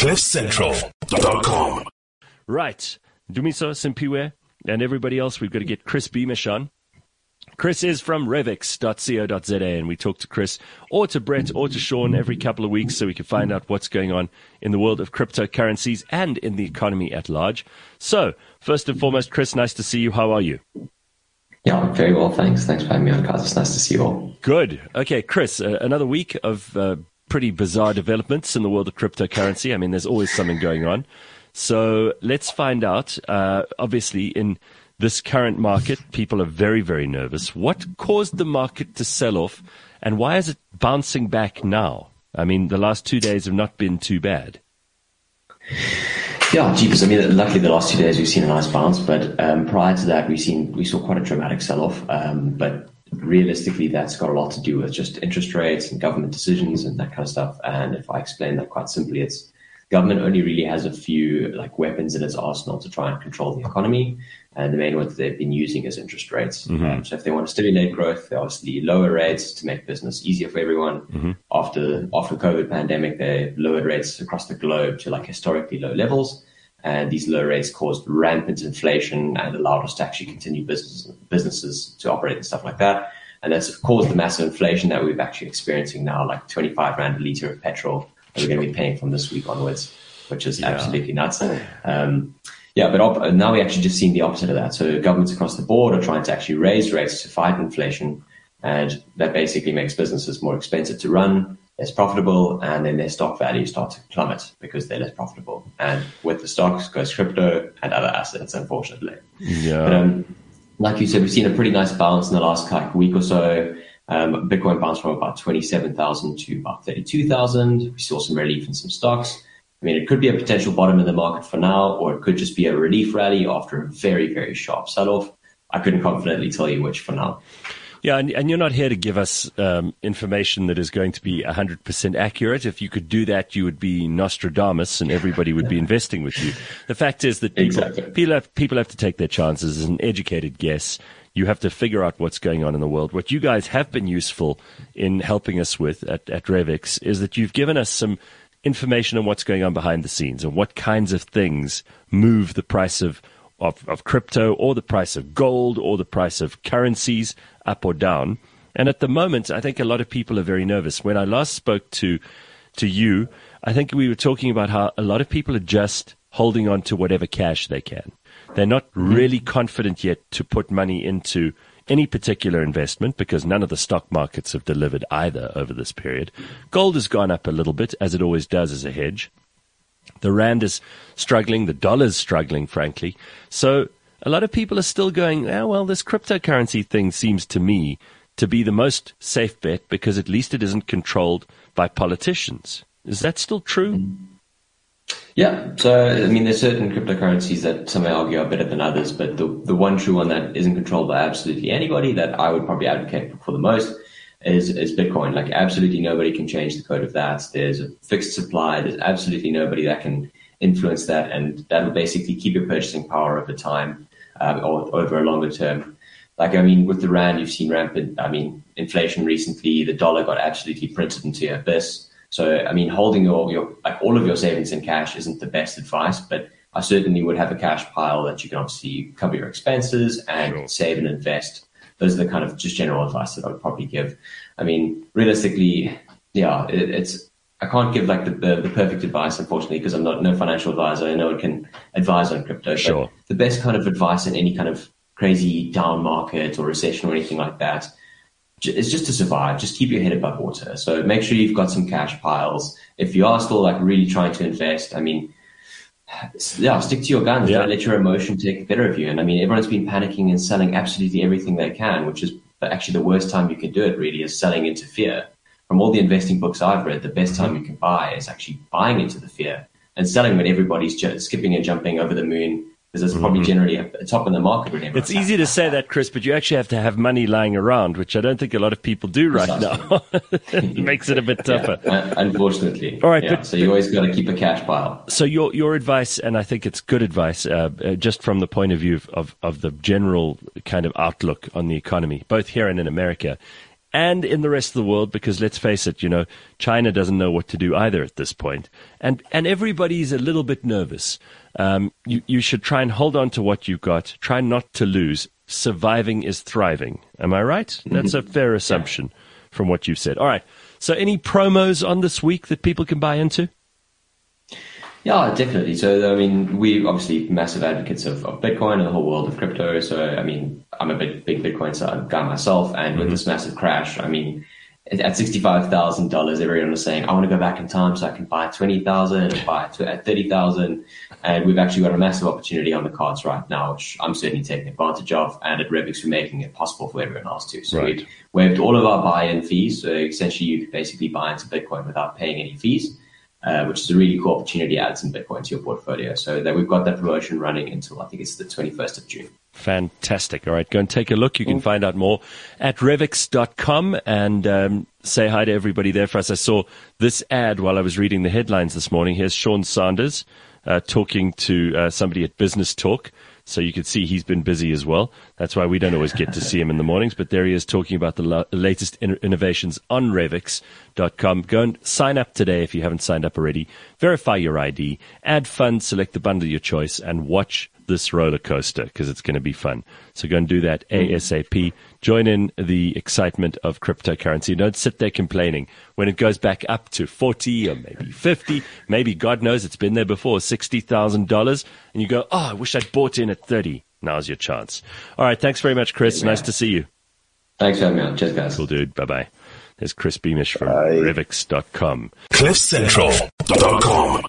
CliffCentral.com. Right. Dumiso Simpiwe and everybody else, we've got to get Chris Beamish on. Chris is from revix.co.za, and we talk to Chris or to Brett or to Sean every couple of weeks so we can find out what's going on in the world of cryptocurrencies and in the economy at large. So, first and foremost, Chris, nice to see you. How are you? Yeah, very well, thanks. Thanks for having me on, guys. It's nice to see you all. Good. Okay, Chris, uh, another week of uh, pretty bizarre developments in the world of cryptocurrency. I mean, there's always something going on. So let's find out. Uh, obviously, in this current market, people are very, very nervous. What caused the market to sell off, and why is it bouncing back now? I mean, the last two days have not been too bad. Yeah, jeepers. I mean, luckily the last two days we've seen a nice bounce, but um, prior to that, we've seen we saw quite a dramatic sell-off. Um, but realistically, that's got a lot to do with just interest rates and government decisions and that kind of stuff. And if I explain that quite simply, it's government only really has a few like weapons in its arsenal to try and control the economy, and the main ones they've been using is interest rates. Mm-hmm. Um, so if they want to stimulate growth, they obviously lower rates to make business easier for everyone. Mm-hmm. After after COVID pandemic, they lowered rates across the globe to like historically low levels. And these low rates caused rampant inflation and allowed us to actually continue business, businesses to operate and stuff like that. And that's caused the massive inflation that we've actually experiencing now, like 25 rand a litre of petrol that we're going to be paying from this week onwards, which is yeah. absolutely nuts. Um, yeah, but op- now we're actually just seeing the opposite of that. So governments across the board are trying to actually raise rates to fight inflation, and that basically makes businesses more expensive to run, less profitable, and then their stock values start to plummet because they're less profitable. And with the stocks goes crypto and other assets, unfortunately. Yeah. But, um, like you said, we've seen a pretty nice bounce in the last like, week or so. Um, Bitcoin bounced from about 27,000 to about 32,000. We saw some relief in some stocks. I mean, it could be a potential bottom in the market for now, or it could just be a relief rally after a very, very sharp sell off. I couldn't confidently tell you which for now. Yeah, and, and, you're not here to give us um, information that is going to be 100% accurate. If you could do that, you would be Nostradamus and everybody would be investing with you. The fact is that people, exactly. people, have, people have to take their chances as an educated guess. You have to figure out what's going on in the world. What you guys have been useful in helping us with at, at Revix is that you've given us some information on what's going on behind the scenes and what kinds of things move the price of, of, of crypto or the price of gold or the price of currencies up or down. And at the moment, I think a lot of people are very nervous. When I last spoke to to you, I think we were talking about how a lot of people are just holding on to whatever cash they can. They're not mm-hmm. really confident yet to put money into any particular investment because none of the stock markets have delivered either over this period. Gold has gone up a little bit, as it always does as a hedge. The rand is struggling, the dollar's struggling, frankly. So a lot of people are still going, oh, well, this cryptocurrency thing seems to me to be the most safe bet because at least it isn't controlled by politicians. Is that still true? Yeah. So, I mean, there's certain cryptocurrencies that some may argue are better than others, but the, the one true one that isn't controlled by absolutely anybody that I would probably advocate for the most is, is Bitcoin. Like, absolutely nobody can change the code of that. There's a fixed supply. There's absolutely nobody that can influence that. And that'll basically keep your purchasing power over time um, or over a longer term. Like, I mean, with the Rand, you've seen rampant, I mean, inflation recently. The dollar got absolutely printed into the abyss. So, I mean, holding your, your like all of your savings in cash isn't the best advice, but I certainly would have a cash pile that you can obviously cover your expenses and sure. save and invest. Those are the kind of just general advice that I would probably give. I mean, realistically, yeah, it, it's I can't give like the, the, the perfect advice, unfortunately, because I'm not no financial advisor. I no one can advise on crypto. Sure. the best kind of advice in any kind of crazy down market or recession or anything like that is just to survive. Just keep your head above water. So make sure you've got some cash piles. If you are still like really trying to invest, I mean, yeah, stick to your guns. Yeah. Don't let your emotion take the better of you. And I mean, everyone's been panicking and selling absolutely everything they can, which is actually the worst time you can do it. Really, is selling into fear from all the investing books I've read, the best time you can buy is actually buying into the fear and selling when everybody's skipping and jumping over the moon because it's probably mm-hmm. generally a, top in the market. It's easy to say that, Chris, but you actually have to have money lying around, which I don't think a lot of people do right now. it makes it a bit tougher. Yeah, unfortunately. All right. Yeah, but, so you always got to keep a cash pile. So your your advice, and I think it's good advice, uh, uh, just from the point of view of, of the general kind of outlook on the economy, both here and in America, and in the rest of the world because let's face it, you know, China doesn't know what to do either at this point. And, and everybody's a little bit nervous. Um, you, you should try and hold on to what you've got. Try not to lose. Surviving is thriving. Am I right? Mm-hmm. That's a fair assumption from what you've said. All right. So any promos on this week that people can buy into? Yeah, definitely. So, I mean, we're obviously massive advocates of, of Bitcoin and the whole world of crypto. So, I mean, I'm a big, big Bitcoin guy myself. And with mm-hmm. this massive crash, I mean, at $65,000, everyone was saying, I want to go back in time so I can buy 20,000 and buy it at 30,000. And we've actually got a massive opportunity on the cards right now, which I'm certainly taking advantage of. And at Revix, we're making it possible for everyone else to. So right. we waived all of our buy-in fees. So essentially you can basically buy into Bitcoin without paying any fees uh, which is a really cool opportunity to add some Bitcoin to your portfolio. So that we've got that promotion running until I think it's the 21st of June. Fantastic. All right, go and take a look. You can find out more at revix.com and um, say hi to everybody there for us. I saw this ad while I was reading the headlines this morning. Here's Sean Sanders uh, talking to uh, somebody at Business Talk. So you can see he's been busy as well. That's why we don't always get to see him in the mornings, but there he is talking about the lo- latest in- innovations on Revix.com. Go and sign up today if you haven't signed up already. Verify your ID, add funds, select the bundle of your choice, and watch this roller coaster because it's going to be fun. So go and do that ASAP. Join in the excitement of cryptocurrency. Don't sit there complaining when it goes back up to 40 or maybe 50, maybe God knows it's been there before, $60,000 and you go, "Oh, I wish I'd bought in at 30." Now's your chance. All right, thanks very much Chris. nice to see you. Thanks for having me on. Cheers guys. Cool dude. Bye-bye. There's Chris Beamish from Revix.com. CliffCentral.com